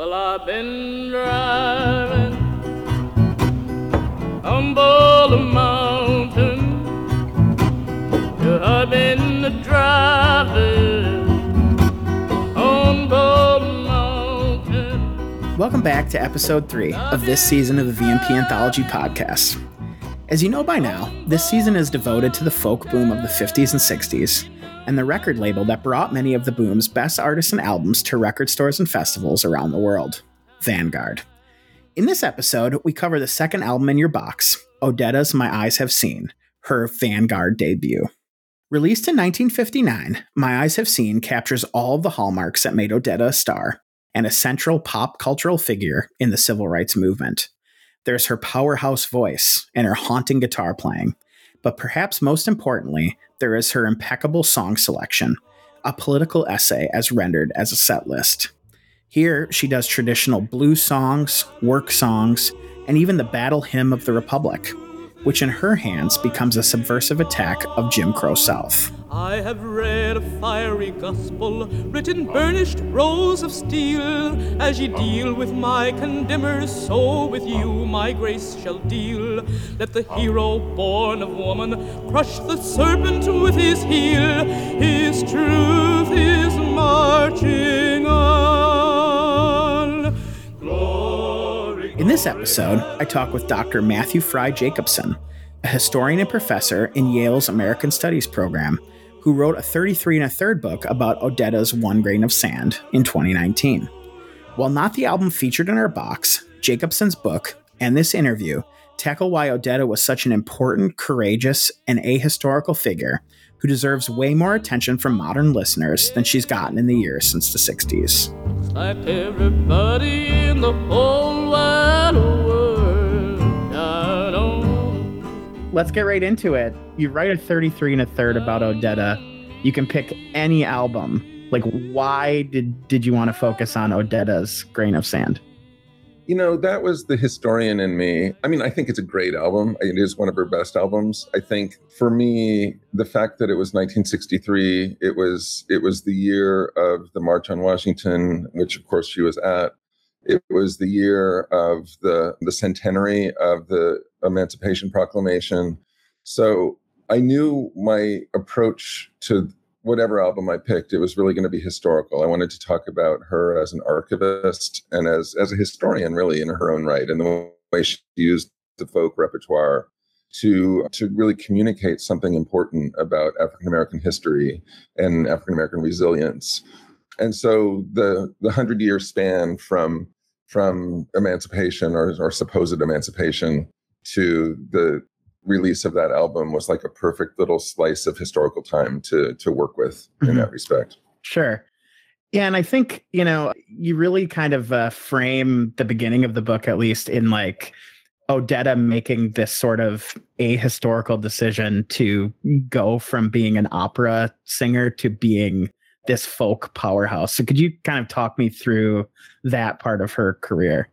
Well, I've been driving on Boulder Mountain. I've been driving Boulder Mountain. Welcome back to episode three of this season of the VMP Anthology podcast. As you know by now, this season is devoted to the folk boom of the 50s and 60s, and the record label that brought many of the boom's best artists and albums to record stores and festivals around the world Vanguard. In this episode, we cover the second album in your box, Odetta's My Eyes Have Seen, her Vanguard debut. Released in 1959, My Eyes Have Seen captures all of the hallmarks that made Odetta a star and a central pop cultural figure in the civil rights movement. There's her powerhouse voice and her haunting guitar playing. But perhaps most importantly, there is her impeccable song selection, a political essay as rendered as a set list. Here, she does traditional blues songs, work songs, and even the battle hymn of the Republic, which in her hands becomes a subversive attack of Jim Crow South. I have read a fiery gospel written burnished rows of steel. As ye deal with my condemners, so with you my grace shall deal. Let the hero born of woman crush the serpent with his heel. His truth is marching on. Glory. In this episode, I talk with Dr. Matthew Frye Jacobson, a historian and professor in Yale's American Studies program, who wrote a 33 and a third book about Odetta's One Grain of Sand in 2019. While not the album featured in our box, Jacobson's book and this interview tackle why Odetta was such an important, courageous, and ahistorical figure who deserves way more attention from modern listeners than she's gotten in the years since the 60s. Let's get right into it. You write a 33 and a third about Odetta. You can pick any album. Like, why did did you want to focus on Odetta's Grain of Sand? You know, that was the historian in me. I mean, I think it's a great album. It is one of her best albums. I think for me, the fact that it was 1963, it was it was the year of the March on Washington, which of course she was at. It was the year of the the centenary of the Emancipation Proclamation. So I knew my approach to whatever album I picked, it was really going to be historical. I wanted to talk about her as an archivist and as as a historian, really in her own right, and the way she used the folk repertoire to to really communicate something important about African American history and African American resilience. And so the the hundred year span from from emancipation or, or supposed emancipation to the release of that album was like a perfect little slice of historical time to to work with Mhm. in that respect. Sure. Yeah, and I think, you know, you really kind of uh, frame the beginning of the book, at least, in like Odetta making this sort of ahistorical decision to go from being an opera singer to being this folk powerhouse. So, could you kind of talk me through that part of her career?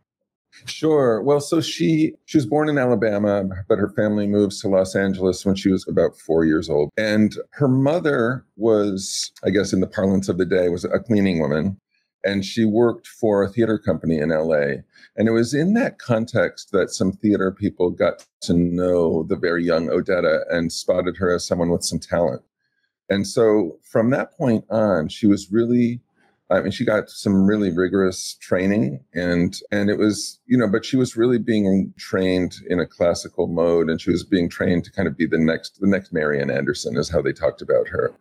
Sure. Well, so she she was born in Alabama, but her family moves to Los Angeles when she was about four years old. And her mother was, I guess, in the parlance of the day, was a cleaning woman, and she worked for a theater company in L.A. And it was in that context that some theater people got to know the very young Odetta and spotted her as someone with some talent. And so from that point on, she was really I mean, she got some really rigorous training, and and it was you know, but she was really being trained in a classical mode, and she was being trained to kind of be the next the next Marian Anderson is how they talked about her,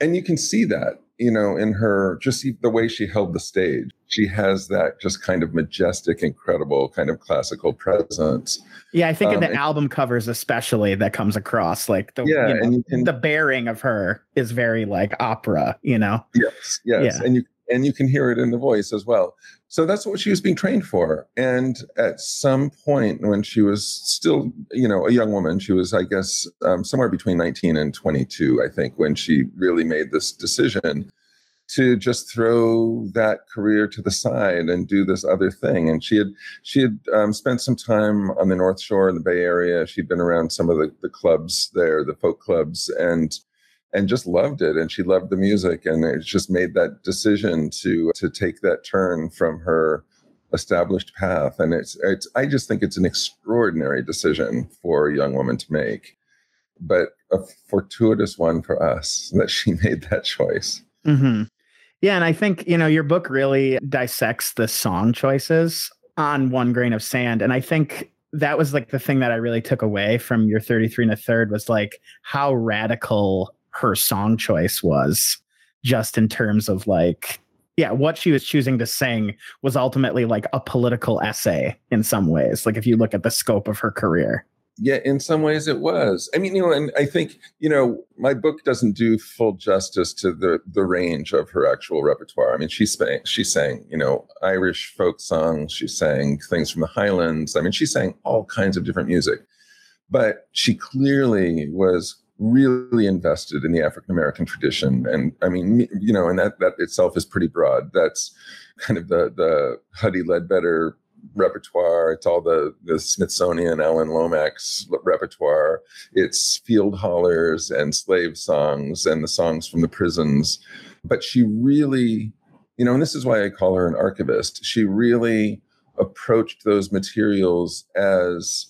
and you can see that you know in her just the way she held the stage. She has that just kind of majestic, incredible kind of classical presence. Yeah, I think in Um, the and- album covers, especially, that comes across like the Yeah, you know, and the bearing of her is very like opera, you know. Yes, yes, Yeah. and you and you can hear it in the voice as well. So that's what she was being trained for. And at some point, when she was still, you know, a young woman, she was, I guess, um, somewhere between 19 and 22, I think, when she really made this decision to just throw that career to the side and do this other thing. And she had she had um, spent some time on the North Shore in the Bay Area. She'd been around some of the, the clubs there, the folk clubs, and and just loved it. And she loved the music, and it just made that decision to to take that turn from her established path and it's it's i just think it's an extraordinary decision for a young woman to make but a fortuitous one for us that she made that choice mm-hmm. yeah and i think you know your book really dissects the song choices on one grain of sand and i think that was like the thing that i really took away from your 33 and a third was like how radical her song choice was just in terms of like yeah, what she was choosing to sing was ultimately like a political essay in some ways. Like if you look at the scope of her career. Yeah, in some ways it was. I mean, you know, and I think, you know, my book doesn't do full justice to the the range of her actual repertoire. I mean, she sang she sang, you know, Irish folk songs, she sang things from the Highlands. I mean, she sang all kinds of different music. But she clearly was really invested in the African American tradition. And I mean, you know, and that that itself is pretty broad. That's kind of the the Huddie Ledbetter repertoire. It's all the the Smithsonian Alan Lomax repertoire. It's field hollers and slave songs and the songs from the prisons. But she really, you know, and this is why I call her an archivist. She really approached those materials as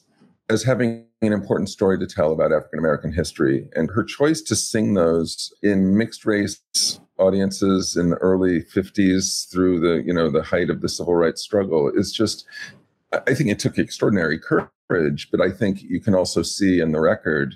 as having an important story to tell about African American history. And her choice to sing those in mixed race audiences in the early 50s through the, you know, the height of the civil rights struggle is just I think it took extraordinary courage, but I think you can also see in the record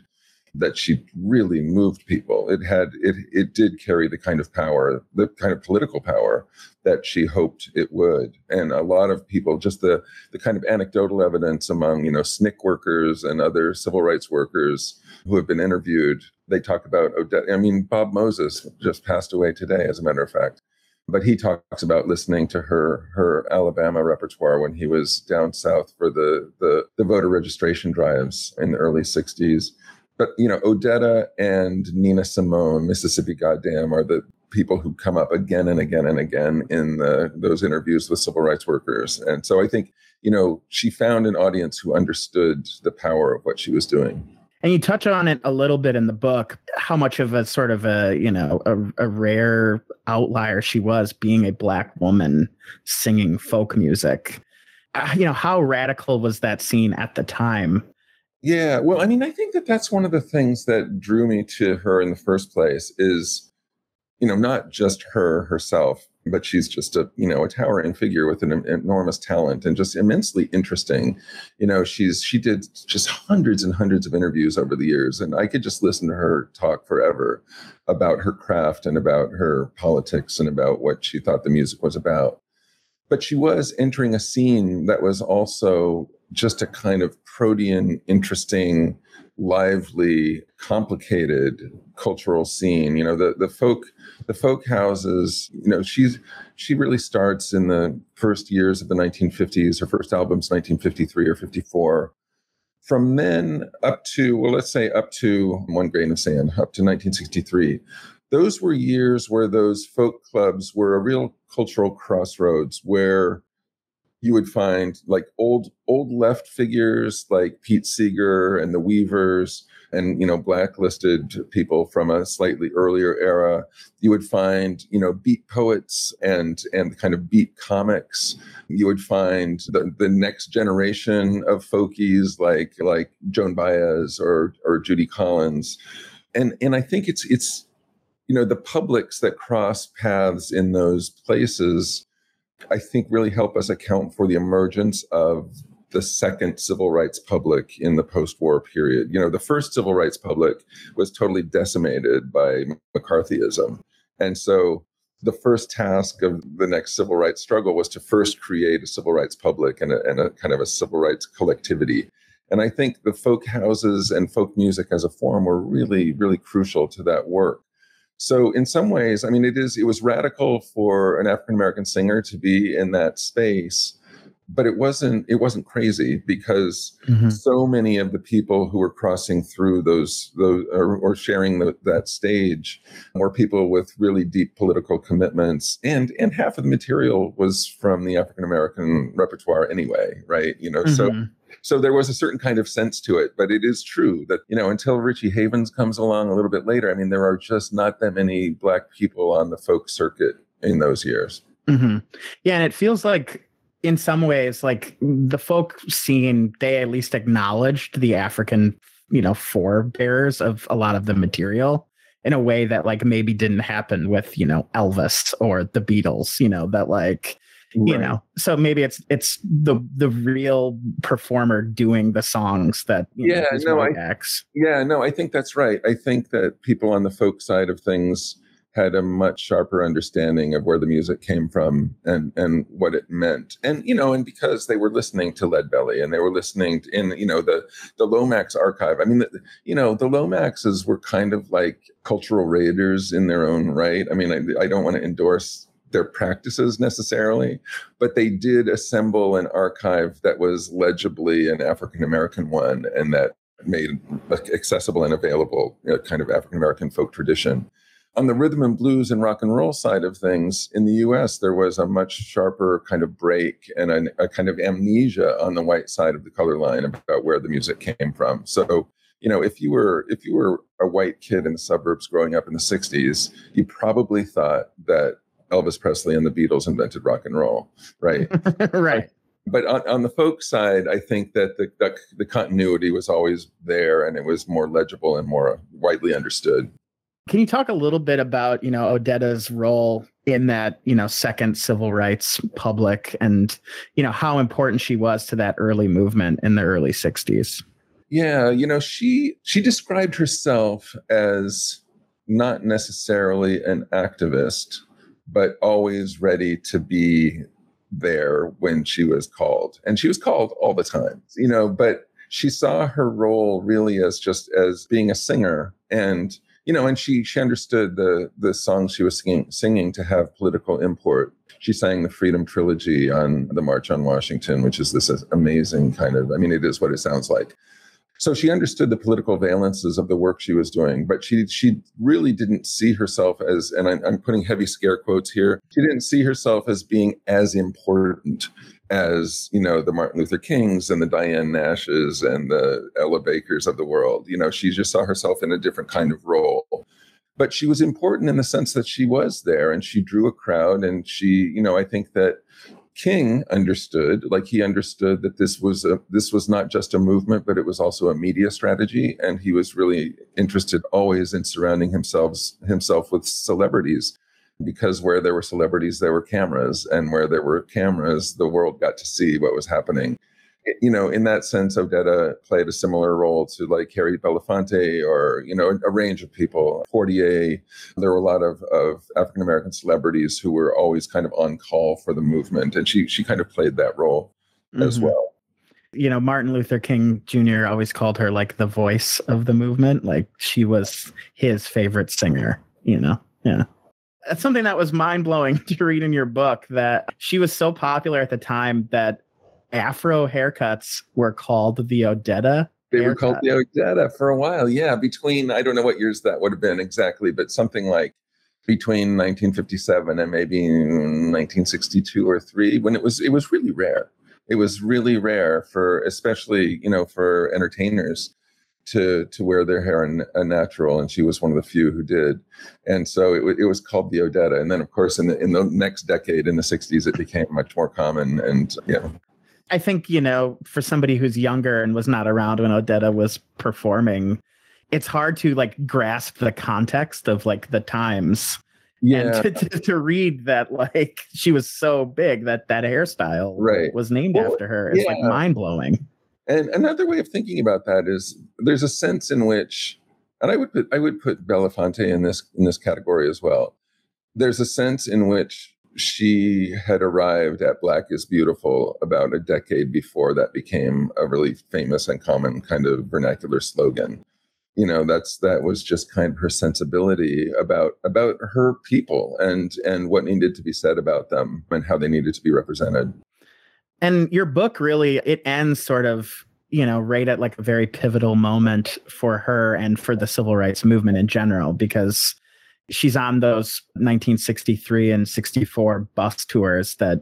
that she really moved people. It had it it did carry the kind of power, the kind of political power that she hoped it would. And a lot of people, just the the kind of anecdotal evidence among you know SNCC workers and other civil rights workers who have been interviewed, they talk about Odetta. I mean, Bob Moses just passed away today, as a matter of fact. But he talks about listening to her her Alabama repertoire when he was down south for the the, the voter registration drives in the early '60s but you know, Odetta and Nina Simone, Mississippi Goddam, are the people who come up again and again and again in the, those interviews with civil rights workers. And so I think you know she found an audience who understood the power of what she was doing. And you touch on it a little bit in the book, how much of a sort of a, you know, a, a, rare outlier she was being a black woman singing folk music. Uh, you know, how radical was that scene at the time? Yeah, well, I mean, I think that that's one of the things that drew me to her in the first place is, you know, not just her herself, but she's just a, you know, a towering figure with an enormous talent and just immensely interesting. You know, she's she did just hundreds and hundreds of interviews over the years, and I could just listen to her talk forever about her craft and about her politics and about what she thought the music was about. But she was entering a scene that was also just a kind of protean, interesting, lively, complicated cultural scene. You know, the the folk the folk houses. You know, she's she really starts in the first years of the 1950s. Her first album's 1953 or 54. From then up to well, let's say up to one grain of sand, up to 1963. Those were years where those folk clubs were a real cultural crossroads where you would find like old old left figures like Pete Seeger and the Weavers and you know blacklisted people from a slightly earlier era. You would find you know beat poets and and kind of beat comics. You would find the, the next generation of folkies like like Joan Baez or or Judy Collins. And and I think it's it's you know the publics that cross paths in those places I think really help us account for the emergence of the second civil rights public in the post-war period. You know, the first civil rights public was totally decimated by McCarthyism. And so the first task of the next civil rights struggle was to first create a civil rights public and a, and a kind of a civil rights collectivity. And I think the folk houses and folk music as a form were really, really crucial to that work. So in some ways, I mean, it is it was radical for an African American singer to be in that space, but it wasn't it wasn't crazy because mm-hmm. so many of the people who were crossing through those those or, or sharing the, that stage were people with really deep political commitments, and and half of the material was from the African American repertoire anyway, right? You know, mm-hmm. so so there was a certain kind of sense to it. But it is true that, you know, until Richie Havens comes along a little bit later, I mean, there are just not that many Black people on the folk circuit in those years. Mm-hmm. Yeah. And it feels like in some ways, like the folk scene, they at least acknowledged the African, you know, forebears of a lot of the material in a way that like maybe didn't happen with, you know, Elvis or the Beatles, you know, that like you know so maybe it's it's the the real performer doing the songs that yeah know, no I, acts. yeah no i think that's right. I think that people on the folk side of things had a much sharper understanding of where the music came from and and what it meant. And you know and because they were listening to lead belly and they were listening to, in you know the the lomax archive. I mean the, you know the lomaxes were kind of like cultural raiders in their own right. I mean i, I don't want to endorse their practices necessarily, but they did assemble an archive that was legibly an African American one and that made accessible and available kind of African American folk tradition. On the rhythm and blues and rock and roll side of things, in the US, there was a much sharper kind of break and a, a kind of amnesia on the white side of the color line about where the music came from. So, you know, if you were if you were a white kid in the suburbs growing up in the 60s, you probably thought that Elvis Presley and the Beatles invented rock and roll, right? right. But on, on the folk side, I think that the, the, the continuity was always there, and it was more legible and more widely understood. Can you talk a little bit about you know Odetta's role in that you know second civil rights public, and you know how important she was to that early movement in the early '60s? Yeah, you know she she described herself as not necessarily an activist, but always ready to be there when she was called. And she was called all the time, you know, but she saw her role really as just as being a singer. And you know and she she understood the the songs she was singing singing to have political import. She sang the freedom trilogy on the march on washington which is this amazing kind of i mean it is what it sounds like so she understood the political valences of the work she was doing, but she she really didn't see herself as, and I'm, I'm putting heavy scare quotes here. She didn't see herself as being as important as you know the Martin Luther Kings and the Diane Nashes and the Ella Bakers of the world. You know, she just saw herself in a different kind of role. But she was important in the sense that she was there and she drew a crowd. And she, you know, I think that King understood, like he understood that this was a this was not just a movement, but it was also a media strategy, and he was really interested always in surrounding himself himself with celebrities, because where there were celebrities, there were cameras, and where there were cameras, the world got to see what was happening you know, in that sense, Odetta played a similar role to like Harry Belafonte or, you know, a range of people. Poitier, there were a lot of, of African American celebrities who were always kind of on call for the movement. And she she kind of played that role mm-hmm. as well. You know, Martin Luther King Jr. always called her like the voice of the movement. Like she was his favorite singer, you know? Yeah that's something that was mind blowing to read in your book that she was so popular at the time that afro haircuts were called the Odetta. They haircut. were called the Odetta for a while. Yeah, between I don't know what years that would have been exactly, but something like between 1957 and maybe 1962 or three, when it was it was really rare. It was really rare for especially you know for entertainers to to wear their hair in a natural, and she was one of the few who did. And so it, it was called the Odetta. And then, of course, in the in the next decade, in the '60s, it became much more common. And know, I think, you know, for somebody who's younger and was not around when Odetta was performing, it's hard to like grasp the context of like the times. Yeah. And to, to, to read that like she was so big that that hairstyle right. was named well, after her is yeah. like mind blowing. And another way of thinking about that is there's a sense in which, and I would put I would put Belafonte in this in this category as well. There's a sense in which she had arrived at Black is Beautiful about a decade before that became a really famous and common kind of vernacular slogan. You know, that's that was just kind of her sensibility about about her people and and what needed to be said about them and how they needed to be represented. And your book really it ends sort of you know, right at like a very pivotal moment for her and for the civil rights movement in general, because she's on those 1963 and 64 bus tours that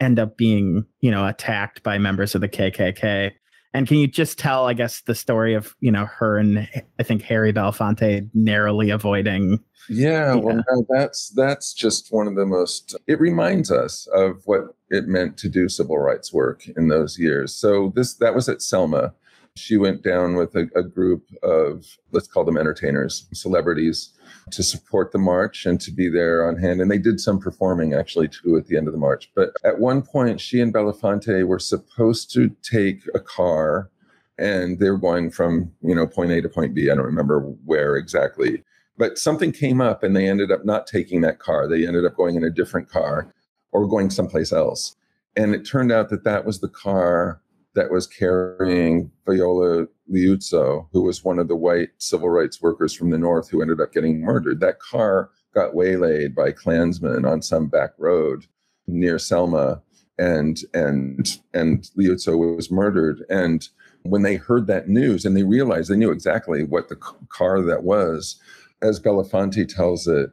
end up being, you know, attacked by members of the KKK. And can you just tell, I guess, the story of you know her and I think Harry Belafonte narrowly avoiding? Yeah, well, no, that's that's just one of the most. It reminds us of what it meant to do civil rights work in those years. So this that was at Selma. She went down with a, a group of let's call them entertainers, celebrities, to support the march and to be there on hand. And they did some performing actually too at the end of the march. But at one point, she and Belafonte were supposed to take a car and they were going from, you know, point A to point B. I don't remember where exactly. But something came up and they ended up not taking that car. They ended up going in a different car or going someplace else. And it turned out that that was the car that was carrying Viola Liuzzo, who was one of the white civil rights workers from the North who ended up getting murdered. That car got waylaid by Klansmen on some back road near Selma, and and and Liuzzo was murdered. And when they heard that news and they realized they knew exactly what the car that was, as Belafonte tells it,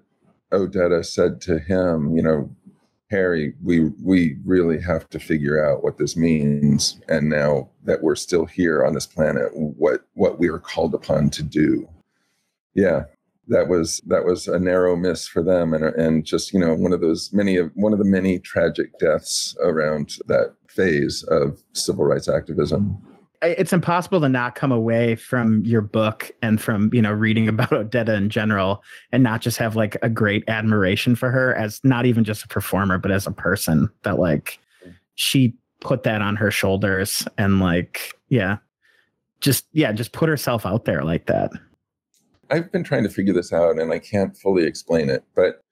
Odetta said to him, you know, Harry, we we really have to figure out what this means. And now that we're still here on this planet, what what we are called upon to do. Yeah, that was that was a narrow miss for them, and and just you know one of those many of one of the many tragic deaths around that phase of civil rights activism it's impossible to not come away from your book and from you know reading about Odetta in general and not just have like a great admiration for her as not even just a performer but as a person that like she put that on her shoulders and like yeah just yeah just put herself out there like that. I've been trying to figure this out and I can't fully explain it but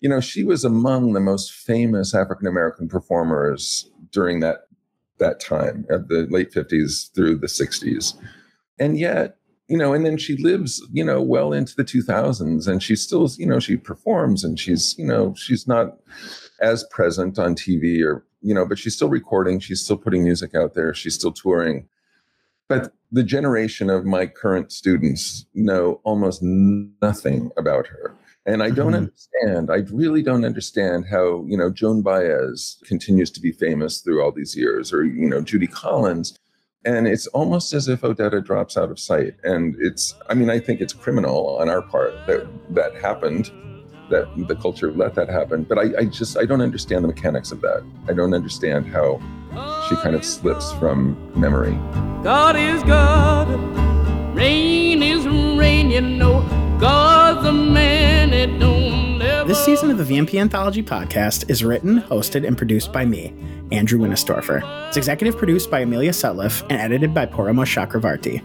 you know she was among the most famous African American performers during that that time at the late 50s through the 60s. And yet, you know, and then she lives, you know, well into the 2000s and she still, you know, she performs and she's, you know, she's not as present on TV or, you know, but she's still recording, she's still putting music out there, she's still touring. But the generation of my current students know almost nothing about her. And I don't mm-hmm. understand. I really don't understand how, you know, Joan Baez continues to be famous through all these years, or, you know, Judy Collins. And it's almost as if Odetta drops out of sight. And it's, I mean, I think it's criminal on our part that that happened, that the culture let that happen. But I, I just, I don't understand the mechanics of that. I don't understand how she kind of slips from memory. God is God, rain season of the VMP Anthology podcast is written, hosted, and produced by me, Andrew Winistorfer. It's executive produced by Amelia Sutliff and edited by Puramo Chakravarti.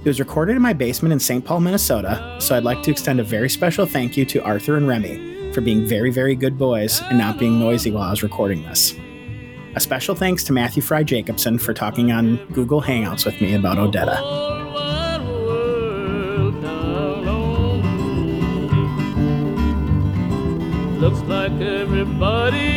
It was recorded in my basement in St. Paul, Minnesota, so I'd like to extend a very special thank you to Arthur and Remy for being very, very good boys and not being noisy while I was recording this. A special thanks to Matthew Frye Jacobson for talking on Google Hangouts with me about Odetta. looks like everybody